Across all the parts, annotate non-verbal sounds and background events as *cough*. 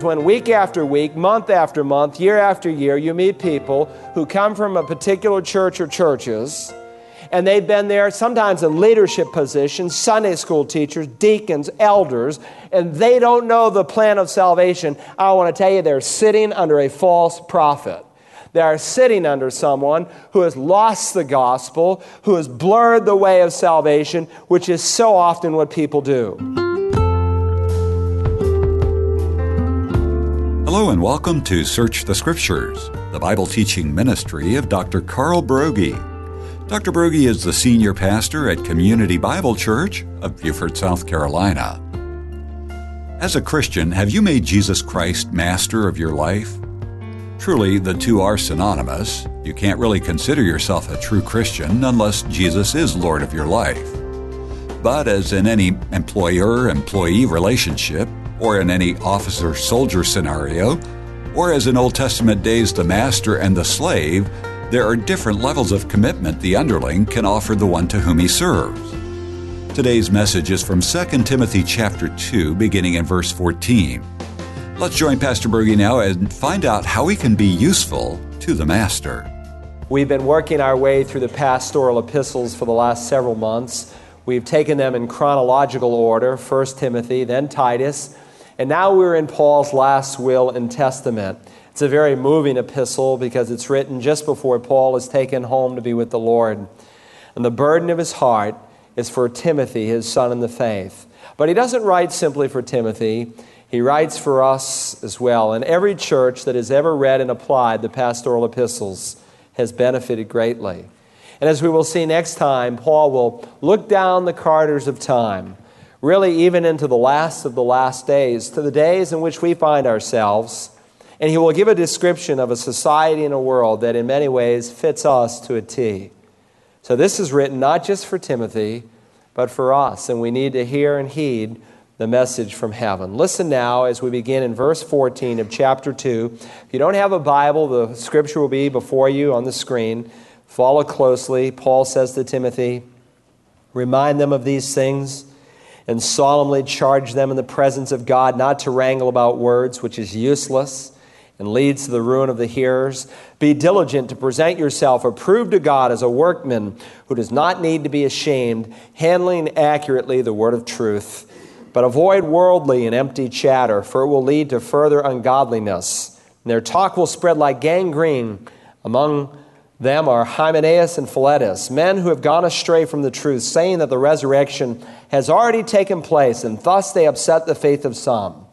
When week after week, month after month, year after year, you meet people who come from a particular church or churches, and they've been there sometimes in leadership positions, Sunday school teachers, deacons, elders, and they don't know the plan of salvation. I want to tell you, they're sitting under a false prophet. They are sitting under someone who has lost the gospel, who has blurred the way of salvation, which is so often what people do. Hello and welcome to Search the Scriptures, the Bible teaching ministry of Dr. Carl Broggi. Dr. Broggi is the senior pastor at Community Bible Church of Beaufort, South Carolina. As a Christian, have you made Jesus Christ master of your life? Truly, the two are synonymous. You can't really consider yourself a true Christian unless Jesus is Lord of your life. But as in any employer employee relationship, or in any officer soldier scenario, or as in Old Testament days the master and the slave, there are different levels of commitment the underling can offer the one to whom he serves. Today's message is from 2 Timothy chapter 2 beginning in verse 14. Let's join Pastor Broggi now and find out how we can be useful to the master. We've been working our way through the pastoral epistles for the last several months. We've taken them in chronological order, 1 Timothy, then Titus, and now we're in Paul's last will and testament. It's a very moving epistle because it's written just before Paul is taken home to be with the Lord. And the burden of his heart is for Timothy, his son in the faith. But he doesn't write simply for Timothy, he writes for us as well. And every church that has ever read and applied the pastoral epistles has benefited greatly. And as we will see next time, Paul will look down the corridors of time really even into the last of the last days, to the days in which we find ourselves. And he will give a description of a society and a world that in many ways fits us to a T. So this is written not just for Timothy, but for us. And we need to hear and heed the message from heaven. Listen now as we begin in verse 14 of chapter 2. If you don't have a Bible, the scripture will be before you on the screen. Follow closely. Paul says to Timothy, Remind them of these things and solemnly charge them in the presence of God not to wrangle about words, which is useless and leads to the ruin of the hearers. Be diligent to present yourself approved to God as a workman who does not need to be ashamed, handling accurately the word of truth. But avoid worldly and empty chatter, for it will lead to further ungodliness. And their talk will spread like gangrene among them are Hymenaeus and Philetus, men who have gone astray from the truth, saying that the resurrection has already taken place, and thus they upset the faith of some.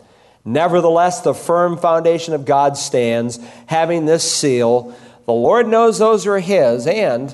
Nevertheless, the firm foundation of God stands, having this seal The Lord knows those who are his, and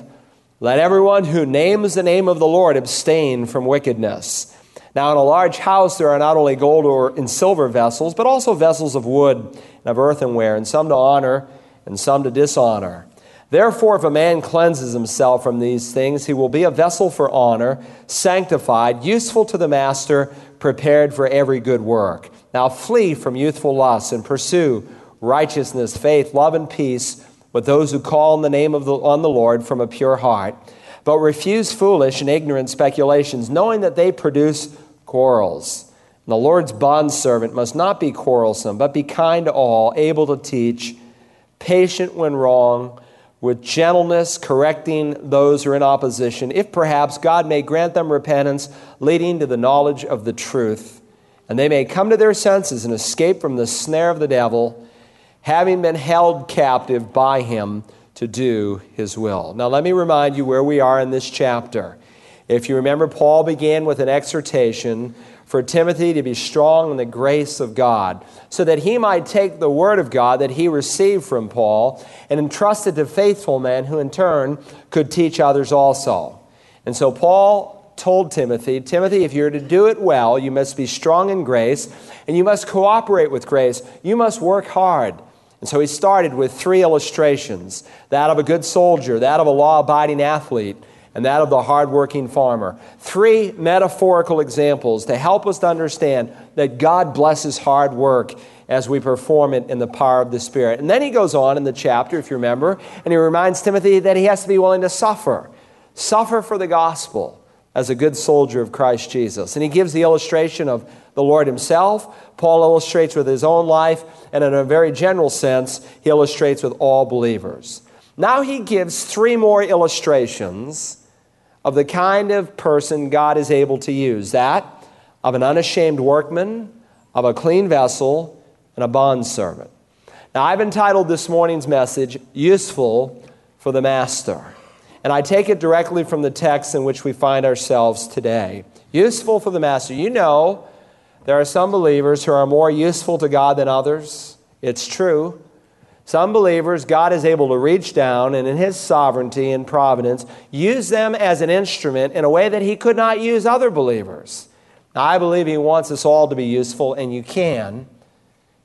let everyone who names the name of the Lord abstain from wickedness. Now, in a large house, there are not only gold or in silver vessels, but also vessels of wood and of earthenware, and some to honor and some to dishonor. Therefore, if a man cleanses himself from these things, he will be a vessel for honor, sanctified, useful to the master, prepared for every good work. Now flee from youthful lusts and pursue righteousness, faith, love, and peace with those who call on the name of the, on the Lord from a pure heart. But refuse foolish and ignorant speculations, knowing that they produce quarrels. And the Lord's bondservant must not be quarrelsome, but be kind to all, able to teach, patient when wrong with gentleness, correcting those who are in opposition, if perhaps God may grant them repentance, leading to the knowledge of the truth, and they may come to their senses and escape from the snare of the devil, having been held captive by him to do his will. Now, let me remind you where we are in this chapter. If you remember, Paul began with an exhortation for Timothy to be strong in the grace of God, so that he might take the word of God that he received from Paul and entrust it to faithful men who in turn could teach others also. And so Paul told Timothy, Timothy, if you're to do it well, you must be strong in grace and you must cooperate with grace. You must work hard. And so he started with three illustrations that of a good soldier, that of a law abiding athlete, and that of the hardworking farmer. Three metaphorical examples to help us to understand that God blesses hard work as we perform it in the power of the Spirit. And then he goes on in the chapter, if you remember, and he reminds Timothy that he has to be willing to suffer. Suffer for the gospel. as a good soldier of Christ Jesus. And he gives the illustration of the Lord himself. Paul illustrates with his own life, and in a very general sense, he illustrates with all believers. Now he gives three more illustrations of the kind of person God is able to use that of an unashamed workman, of a clean vessel, and a bondservant. Now, I've entitled this morning's message, Useful for the Master. And I take it directly from the text in which we find ourselves today. Useful for the Master. You know, there are some believers who are more useful to God than others. It's true. Some believers, God is able to reach down and, in His sovereignty and providence, use them as an instrument in a way that He could not use other believers. Now, I believe He wants us all to be useful, and you can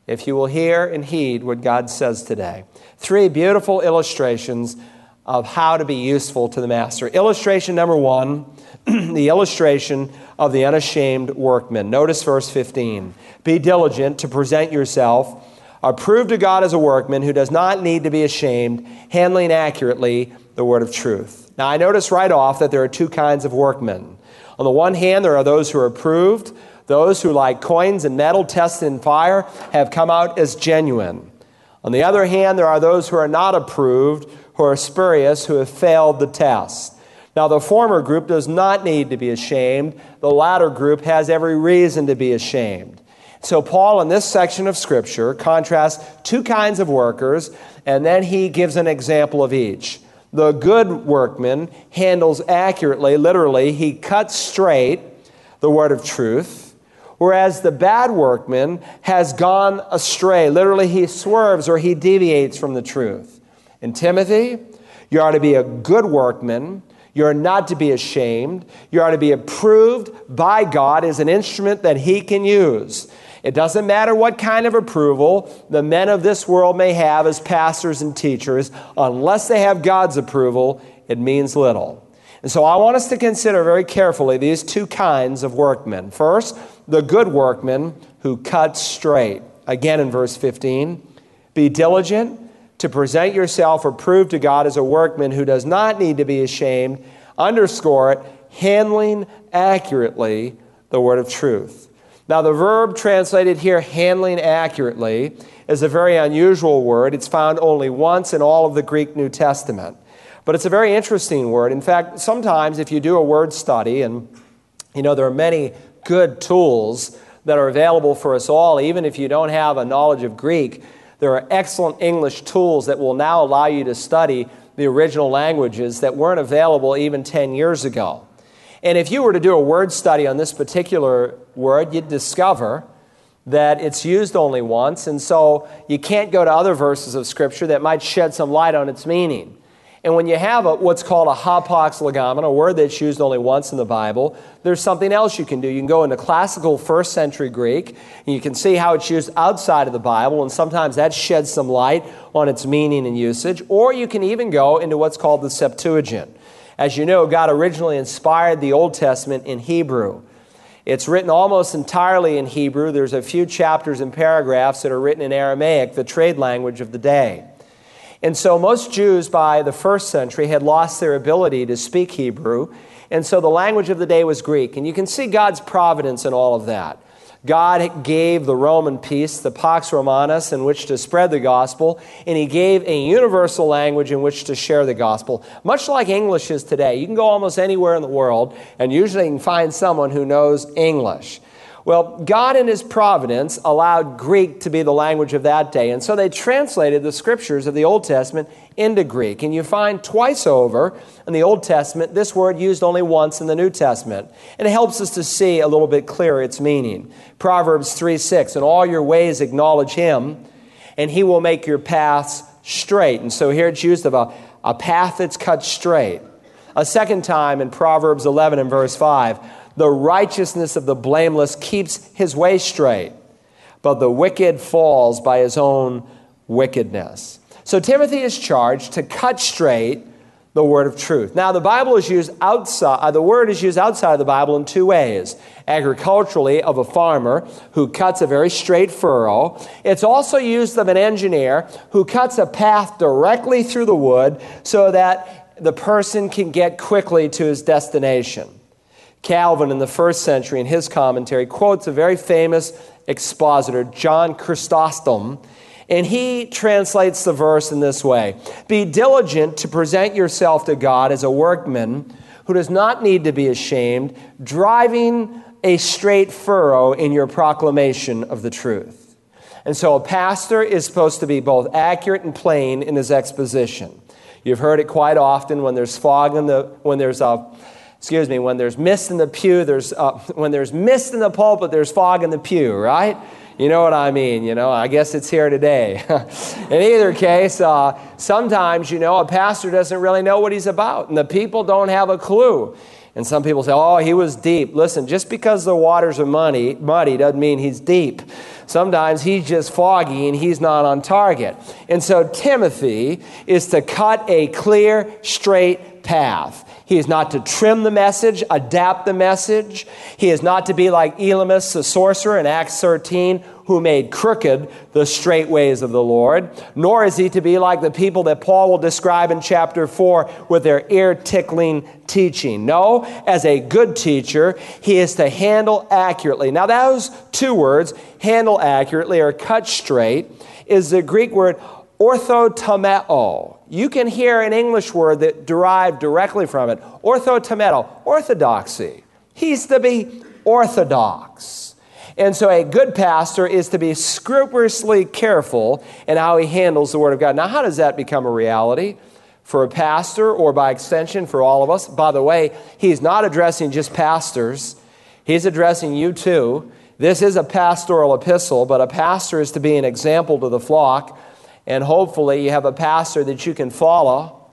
if you will hear and heed what God says today. Three beautiful illustrations of how to be useful to the Master. Illustration number one *clears throat* the illustration of the unashamed workman. Notice verse 15. Be diligent to present yourself approved to God as a workman who does not need to be ashamed, handling accurately the word of truth. Now, I notice right off that there are two kinds of workmen. On the one hand, there are those who are approved, those who, like coins and metal tested in fire, have come out as genuine. On the other hand, there are those who are not approved, who are spurious, who have failed the test. Now, the former group does not need to be ashamed. The latter group has every reason to be ashamed. So, Paul, in this section of Scripture, contrasts two kinds of workers, and then he gives an example of each. The good workman handles accurately, literally, he cuts straight the word of truth whereas the bad workman has gone astray. Literally, he swerves or he deviates from the truth. In Timothy, you are to be a good workman. You are not to be ashamed. You are to be approved by God as an instrument that He can use. It doesn't matter what kind of approval the men of this world may have as pastors and teachers, unless they have God's approval, it means little. And so I want us to consider very carefully these two kinds of workmen. First, the good workman who cuts straight. Again in verse 15, be diligent to present yourself approved to God as a workman who does not need to be ashamed. Underscore it, handling accurately the word of truth. Now, the verb translated here, handling accurately, is a very unusual word. It's found only once in all of the Greek New Testament. But it's a very interesting word. In fact, sometimes if you do a word study, and you know, there are many good tools that are available for us all, even if you don't have a knowledge of Greek, there are excellent English tools that will now allow you to study the original languages that weren't available even 10 years ago. And if you were to do a word study on this particular word, you'd discover that it's used only once, and so you can't go to other verses of Scripture that might shed some light on its meaning. And when you have a, what's called a hapax legomenon, a word that's used only once in the Bible, there's something else you can do. You can go into classical first century Greek, and you can see how it's used outside of the Bible, and sometimes that sheds some light on its meaning and usage. Or you can even go into what's called the Septuagint. As you know, God originally inspired the Old Testament in Hebrew. It's written almost entirely in Hebrew. There's a few chapters and paragraphs that are written in Aramaic, the trade language of the day. And so most Jews by the first century had lost their ability to speak Hebrew. And so the language of the day was Greek. And you can see God's providence in all of that. God gave the Roman peace, the Pax Romanus, in which to spread the gospel, and He gave a universal language in which to share the gospel. Much like English is today. You can go almost anywhere in the world, and usually you can find someone who knows English. Well, God in His providence allowed Greek to be the language of that day, and so they translated the scriptures of the Old Testament into Greek. And you find twice over in the Old Testament this word used only once in the New Testament. And it helps us to see a little bit clearer its meaning. Proverbs 3 6, in all your ways acknowledge Him, and He will make your paths straight. And so here it's used of a, a path that's cut straight. A second time in Proverbs 11 and verse 5, the righteousness of the blameless keeps his way straight, but the wicked falls by his own wickedness. So Timothy is charged to cut straight the word of truth. Now, the Bible is used outside, uh, the word is used outside of the Bible in two ways. Agriculturally, of a farmer who cuts a very straight furrow. It's also used of an engineer who cuts a path directly through the wood so that the person can get quickly to his destination. Calvin in the first century, in his commentary, quotes a very famous expositor, John Chrysostom, and he translates the verse in this way Be diligent to present yourself to God as a workman who does not need to be ashamed, driving a straight furrow in your proclamation of the truth. And so a pastor is supposed to be both accurate and plain in his exposition. You've heard it quite often when there's fog in the, when there's a, excuse me, when there's mist in the pew, there's, uh, *laughs* when there's mist in the pulpit, there's fog in the pew, right? You know what I mean? You know, I guess it's here today. *laughs* in either case, uh, sometimes, you know, a pastor doesn't really know what he's about, and the people don't have a clue. And some people say, oh, he was deep. Listen, just because the waters are muddy, muddy doesn't mean he's deep. Sometimes he's just foggy and he's not on target. And so Timothy is to cut a clear, straight path. He is not to trim the message, adapt the message. He is not to be like Elymas, the sorcerer in Acts 13, who made crooked the straight ways of the Lord. Nor is he to be like the people that Paul will describe in chapter 4 with their ear tickling teaching. No, as a good teacher, he is to handle accurately. Now, those two words, handle accurately or cut straight, is the Greek word orthotomeo. You can hear an English word that derived directly from it. Orthotomeo, orthodoxy. He's to be orthodox. And so a good pastor is to be scrupulously careful in how he handles the Word of God. Now, how does that become a reality? For a pastor, or by extension, for all of us. By the way, he's not addressing just pastors, he's addressing you too. This is a pastoral epistle, but a pastor is to be an example to the flock and hopefully you have a pastor that you can follow.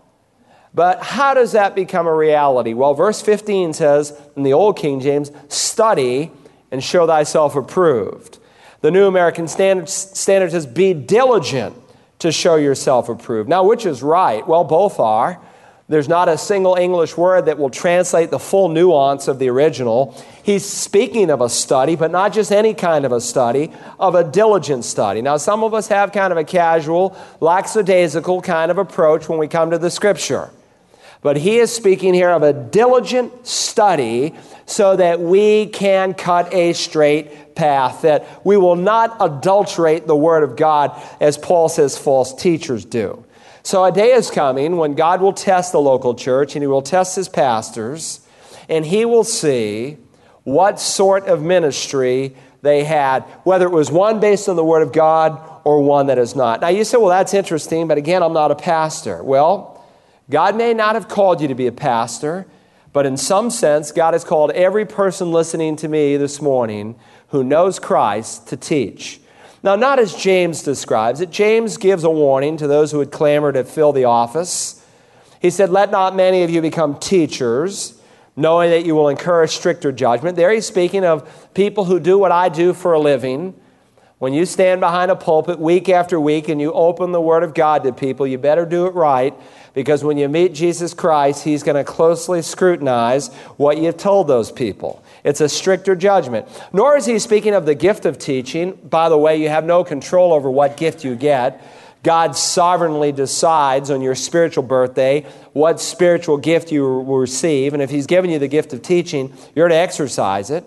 But how does that become a reality? Well, verse 15 says in the Old King James, study and show thyself approved. The New American Standard, Standard says, be diligent to show yourself approved. Now, which is right? Well, both are. There's not a single English word that will translate the full nuance of the original. He's speaking of a study, but not just any kind of a study, of a diligent study. Now, some of us have kind of a casual, lackadaisical kind of approach when we come to the scripture. But he is speaking here of a diligent study so that we can cut a straight path, that we will not adulterate the Word of God as Paul says false teachers do. So a day is coming when God will test the local church and he will test his pastors and he will see what sort of ministry they had, whether it was one based on the Word of God or one that is not. Now you say, well, that's interesting, but again, I'm not a pastor. Well, God may not have called you to be a pastor, but in some sense, God has called every person listening to me this morning who knows Christ to teach. Now, not as James describes it. James gives a warning to those who would clamor to fill the office. He said, Let not many of you become teachers, knowing that you will incur a stricter judgment. There he's speaking of people who do what I do for a living. When you stand behind a pulpit week after week and you open the Word of God to people, you better do it right because when you meet Jesus Christ, He's going to closely scrutinize what you've told those people. It's a stricter judgment. Nor is He speaking of the gift of teaching. By the way, you have no control over what gift you get. God sovereignly decides on your spiritual birthday what spiritual gift you will receive. And if He's given you the gift of teaching, you're to exercise it.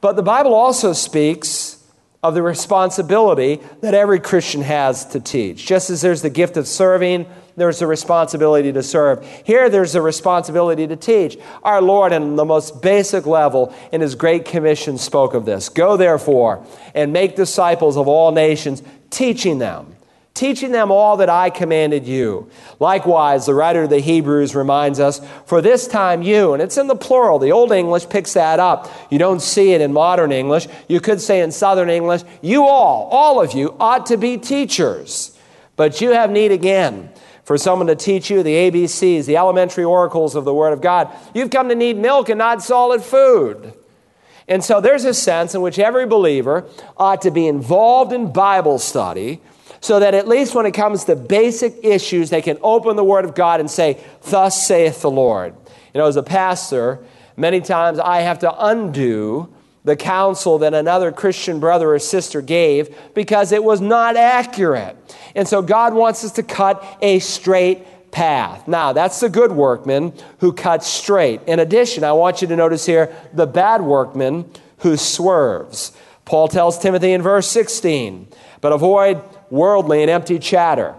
But the Bible also speaks of the responsibility that every Christian has to teach. Just as there's the gift of serving, there's a responsibility to serve. Here, there's a responsibility to teach. Our Lord, in the most basic level, in His Great Commission, spoke of this Go therefore and make disciples of all nations, teaching them teaching them all that I commanded you. Likewise, the writer of the Hebrews reminds us, for this time you, and it's in the plural, the Old English picks that up. You don't see it in modern English. You could say in Southern English, you all, all of you, ought to be teachers. But you have need again for someone to teach you the ABCs, the elementary oracles of the Word of God. You've come to need milk and not solid food. And so there's a sense in which every believer ought to be involved in Bible study so that at least when it comes to basic issues, they can open the Word of God and say, Thus saith the Lord. You know, as a pastor, many times I have to undo the counsel that another Christian brother or sister gave because it was not accurate. And so God wants us to cut a straight path. Now, that's the good workman who cuts straight. In addition, I want you to notice here the bad workman who swerves. Paul tells Timothy in verse 16, but avoid worldly and empty chatter,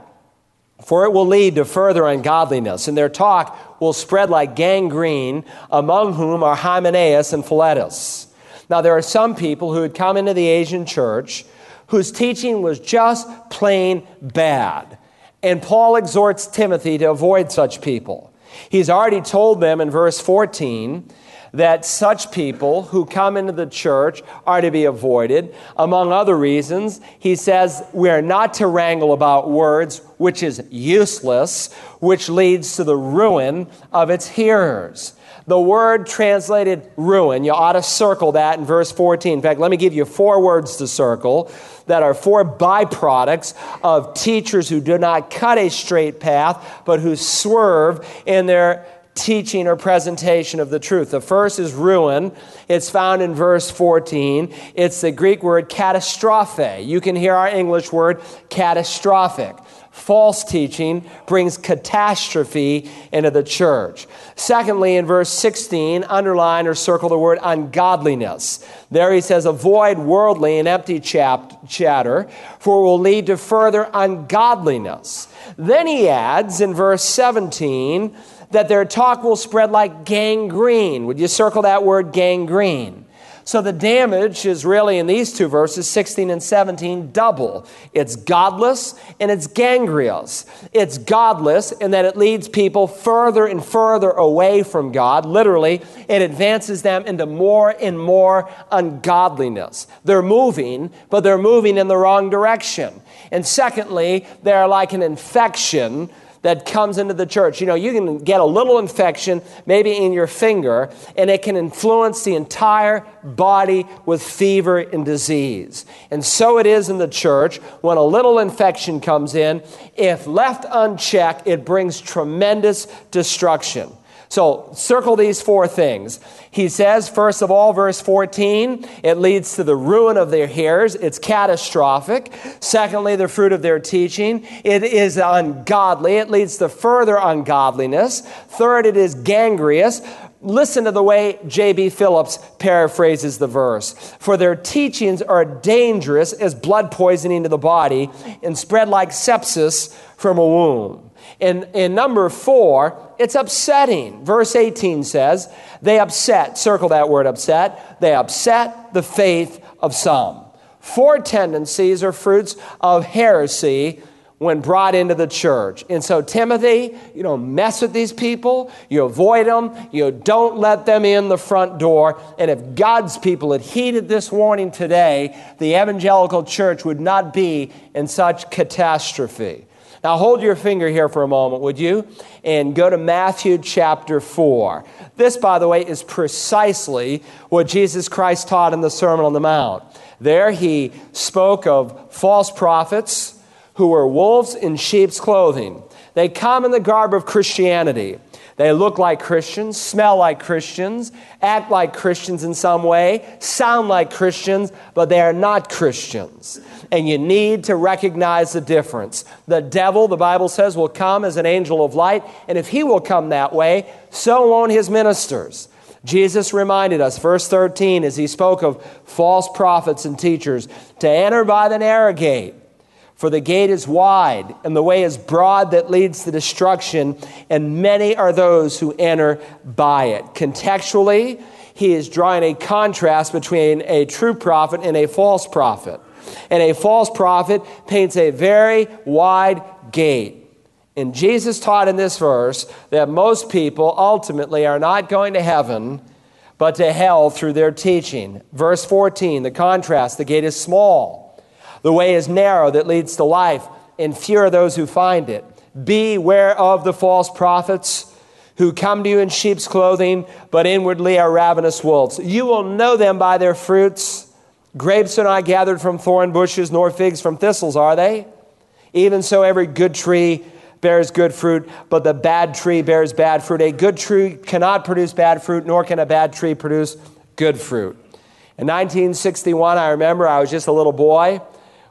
for it will lead to further ungodliness, and their talk will spread like gangrene, among whom are Hymenaeus and Philetus. Now, there are some people who had come into the Asian church whose teaching was just plain bad. And Paul exhorts Timothy to avoid such people. He's already told them in verse 14 that such people who come into the church are to be avoided. Among other reasons, he says we are not to wrangle about words, which is useless, which leads to the ruin of its hearers. The word translated ruin, you ought to circle that in verse 14. In fact, let me give you four words to circle that are four byproducts of teachers who do not cut a straight path, but who swerve in their teaching or presentation of the truth. The first is ruin. It's found in verse 14. It's the Greek word catastrophe. You can hear our English word catastrophic. False teaching brings catastrophe into the church. Secondly, in verse 16, underline or circle the word ungodliness. There he says, avoid worldly and empty chap- chatter, for it will lead to further ungodliness. Then he adds in verse 17, that their talk will spread like gangrene. Would you circle that word gangrene? So the damage is really in these two verses, 16 and 17, double. It's godless and it's gangrenous. It's godless in that it leads people further and further away from God. Literally, it advances them into more and more ungodliness. They're moving, but they're moving in the wrong direction. And secondly, they're like an infection that comes into the church. You know, you can get a little infection, maybe in your finger, and it can influence the entire body with fever and disease. And so it is in the church when a little infection comes in. If left unchecked, it brings tremendous destruction. So circle these four things. He says, first of all, verse 14, it leads to the ruin of their hairs. It's catastrophic. Secondly, the fruit of their teaching. It is ungodly. It leads to further ungodliness. Third, it is gangrenous. Listen to the way J.B. Phillips paraphrases the verse. For their teachings are dangerous as blood poisoning to the body and spread like sepsis from a wound. In, number four, it's upsetting. Verse 18 says, They upset, circle that word upset, they upset the faith of some. Four tendencies or fruits of heresy when brought into the church. And so, Timothy, you don't mess with these people, you avoid them, you don't let them in the front door. And if God's people had heeded this warning today, the evangelical church would not be in such catastrophe. Now, hold your finger here for a moment, would you? And go to Matthew chapter 4. This, by the way, is precisely what Jesus Christ taught in the Sermon on the Mount. There, he spoke of false prophets who were wolves in sheep's clothing. They come in the garb of Christianity. They look like Christians, smell like Christians, act like Christians in some way, sound like Christians, but they are not Christians. And you need to recognize the difference. The devil, the Bible says, will come as an angel of light, and if he will come that way, so won't his ministers. Jesus reminded us, verse 13, as he spoke of false prophets and teachers, to enter by the narrow gate. For the gate is wide, and the way is broad that leads to destruction, and many are those who enter by it. Contextually, he is drawing a contrast between a true prophet and a false prophet. And a false prophet paints a very wide gate. And Jesus taught in this verse that most people ultimately are not going to heaven, but to hell through their teaching. Verse 14, the contrast the gate is small the way is narrow that leads to life, and few are those who find it. Beware of the false prophets who come to you in sheep's clothing, but inwardly are ravenous wolves. You will know them by their fruits. Grapes are not gathered from thorn bushes, nor figs from thistles, are they? Even so, every good tree bears good fruit, but the bad tree bears bad fruit. A good tree cannot produce bad fruit, nor can a bad tree produce good fruit. In 1961, I remember I was just a little boy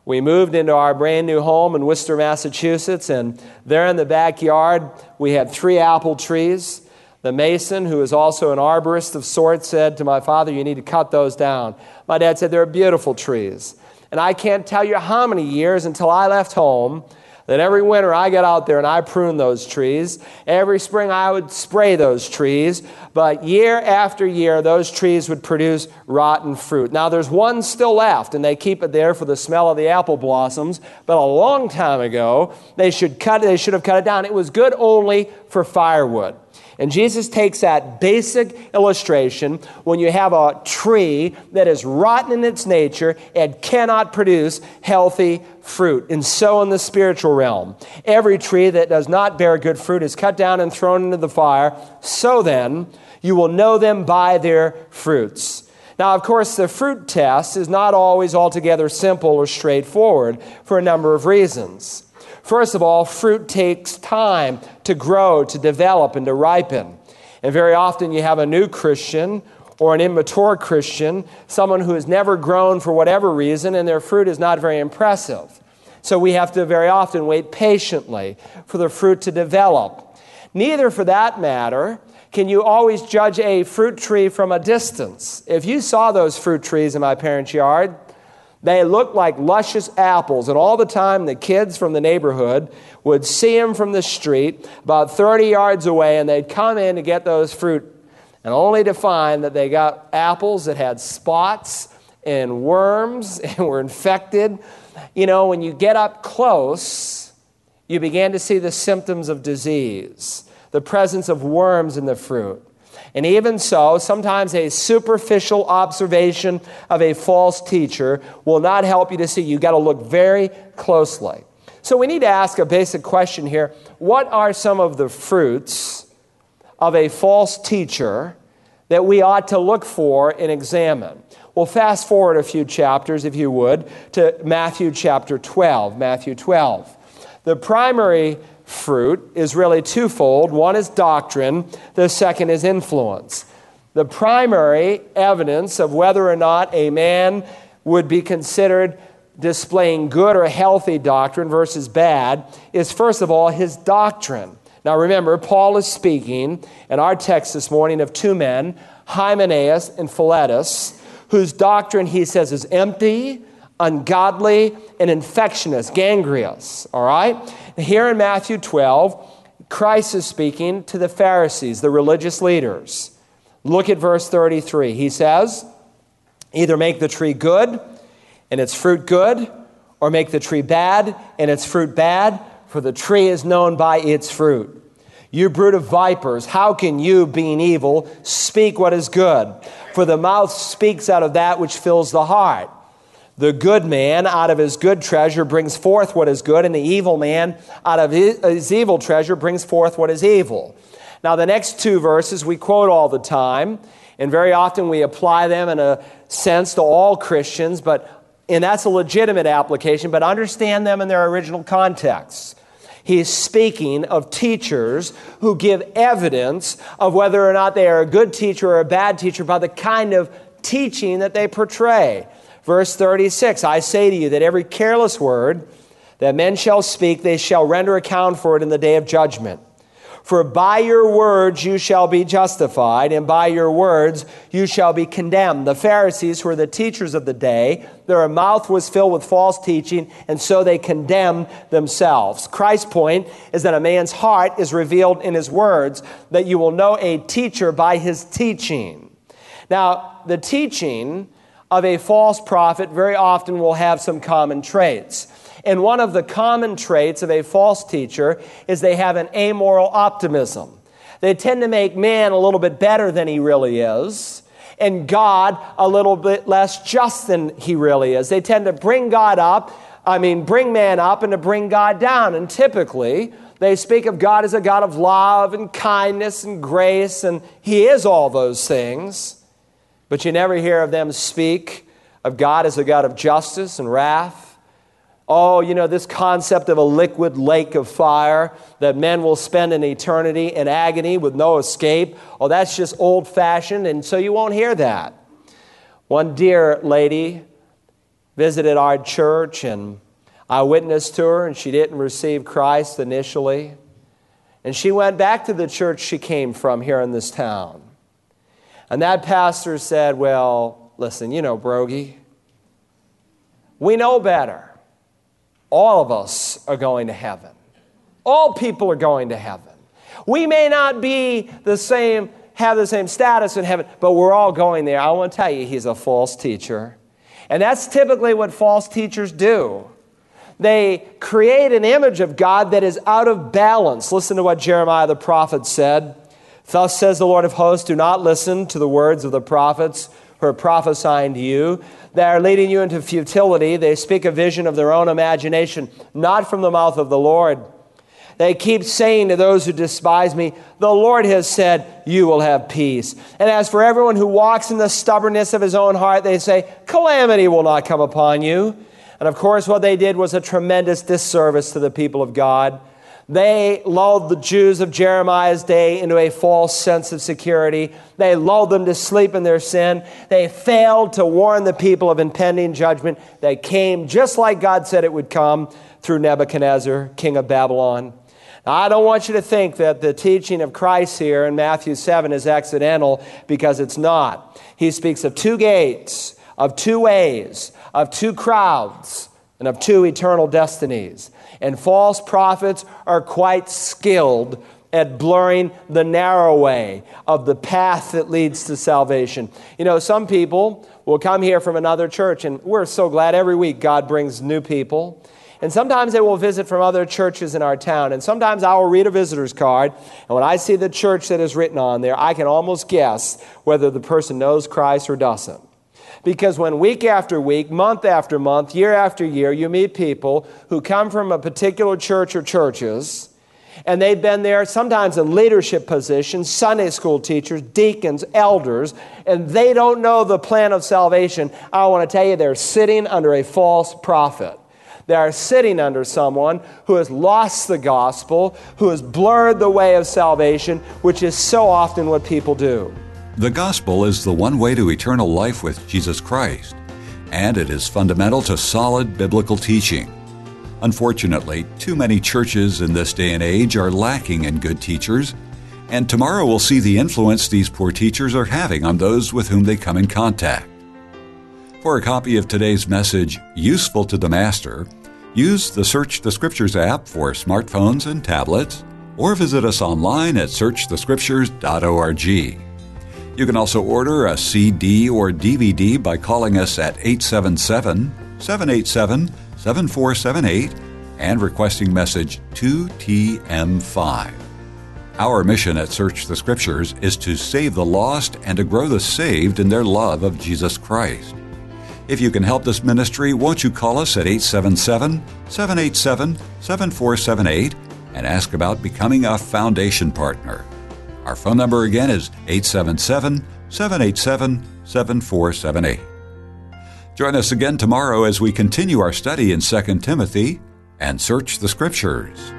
We moved into our brand new home in Worcester, Massachusetts, and there in the backyard we had three apple trees. The mason, who is also an arborist of sorts, said to my father, You need to cut those down. My dad said, They're beautiful trees. And I can't tell you how many years until I left home that every winter I get out there and I prune those trees. Every spring I would spray those trees. But year after year, those trees would produce rotten fruit. Now, there's one still left, and they keep it there for the smell of the apple blossoms. But a long time ago, they should, cut, they should have cut it down. It was good only for firewood. And Jesus takes that basic illustration when you have a tree that is rotten in its nature and cannot produce healthy fruit. And so in the spiritual realm, every tree that does not bear good fruit is cut down and thrown into the fire. So then, you will know them by their fruits. Now, of course, the fruit test is not always altogether simple or straightforward for a number of reasons. First of all, fruit takes time to grow, to develop, and to ripen. And very often you have a new Christian or an immature Christian, someone who has never grown for whatever reason, and their fruit is not very impressive. So we have to very often wait patiently for the fruit to develop. Neither, for that matter, can you always judge a fruit tree from a distance. If you saw those fruit trees in my parents' yard, they looked like luscious apples, and all the time the kids from the neighborhood would see them from the street about 30 yards away, and they'd come in to get those fruit, and only to find that they got apples that had spots and worms *laughs* and were infected. You know, when you get up close, you began to see the symptoms of disease, the presence of worms in the fruit. And even so, sometimes a superficial observation of a false teacher will not help you to see. You've got to look very closely. So we need to ask a basic question here What are some of the fruits of a false teacher that we ought to look for and examine? Well, fast forward a few chapters, if you would, to Matthew chapter 12. Matthew 12. The primary fruit is really twofold one is doctrine, the second is influence. The primary evidence of whether or not a man would be considered displaying good or healthy doctrine versus bad is, first of all, his doctrine. Now remember, Paul is speaking in our text this morning of two men, Hymenaeus and Philetus, whose doctrine he says is empty, ungodly, and infectious, gangrenous. All right? Here in Matthew 12, Christ is speaking to the Pharisees, the religious leaders. Look at verse 33. He says, Either make the tree good and its fruit good, or make the tree bad and its fruit bad, for the tree is known by its fruit. You brood of vipers, how can you, being evil, speak what is good? For the mouth speaks out of that which fills the heart. The good man out of his good treasure brings forth what is good, and the evil man out of his, evil treasure brings forth what is evil. Now, the next two verses we quote all the time, and very often we apply them in a sense to all Christians, but and that's a legitimate application, but understand them in their original context. He's speaking of teachers who give evidence of whether or not they are a good teacher or a bad teacher by the kind of teaching that they portray. Verse 36 I say to you that every careless word that men shall speak, they shall render account for it in the day of judgment. For by your words you shall be justified, and by your words you shall be condemned. The Pharisees, who were the teachers of the day, their mouth was filled with false teaching, and so they condemned themselves. Christ's point is that a man's heart is revealed in his words, that you will know a teacher by his teaching. Now, the teaching of a false prophet very often will have some common traits. And one of the common traits of a false teacher is they have an amoral optimism. They tend to make man a little bit better than he really is, and God a little bit less just than he really is. They tend to bring God up, I mean, bring man up and to bring God down. And typically, they speak of God as a God of love and kindness and grace, and he is all those things. But you never hear of them speak of God as a God of justice and wrath. Oh, you know, this concept of a liquid lake of fire that men will spend an eternity in agony with no escape. Oh, that's just old fashioned, and so you won't hear that. One dear lady visited our church, and I witnessed to her, and she didn't receive Christ initially. And she went back to the church she came from here in this town. And that pastor said, Well, listen, you know, Broggi, we know better. All of us are going to heaven. All people are going to heaven. We may not be the same, have the same status in heaven, but we're all going there. I want to tell you, he's a false teacher. And that's typically what false teachers do. They create an image of God that is out of balance. Listen to what Jeremiah the prophet said. Thus says the Lord of hosts, do not listen to the words of the prophets who are prophesying to you. They are leading you into futility. They speak a vision of their own imagination, not from the mouth of the Lord. They keep saying to those who despise me, The Lord has said, You will have peace. And as for everyone who walks in the stubbornness of his own heart, they say, Calamity will not come upon you. And of course, what they did was a tremendous disservice to the people of God. They lulled the Jews of Jeremiah's day into a false sense of security. They lulled them to sleep in their sin. They failed to warn the people of impending judgment that came just like God said it would come through Nebuchadnezzar, king of Babylon. Now, I don't want you to think that the teaching of Christ here in Matthew 7 is accidental because it's not. He speaks of two gates, of two ways, of two crowds, and of two eternal destinies. And false prophets are quite skilled at blurring the narrow way of the path that leads to salvation. You know, some people will come here from another church, and we're so glad every week God brings new people. And sometimes they will visit from other churches in our town. And sometimes I will read a visitor's card. And when I see the church that is written on there, I can almost guess whether the person knows Christ or doesn't. Because when week after week, month after month, year after year, you meet people who come from a particular church or churches, and they've been there sometimes in leadership positions, Sunday school teachers, deacons, elders, and they don't know the plan of salvation. I want to tell you, they're sitting under a false prophet. They are sitting under someone who has lost the gospel, who has blurred the way of salvation, which is so often what people do. The gospel is the one way to eternal life with Jesus Christ, and it is fundamental to solid biblical teaching. Unfortunately, too many churches in this day and age are lacking in good teachers, and tomorrow we'll see the influence these poor teachers are having on those with whom they come in contact. For a copy of today's message, Useful to the Master, use the Search the Scriptures app for smartphones and tablets, or visit us online at searchthescriptures.org. You can also order a CD or DVD by calling us at 877 787 7478 and requesting message 2TM5. Our mission at Search the Scriptures is to save the lost and to grow the saved in their love of Jesus Christ. If you can help this ministry, won't you call us at 877 787 7478 and ask about becoming a foundation partner? Our phone number again is 877 787 7478. Join us again tomorrow as we continue our study in 2 Timothy and search the Scriptures.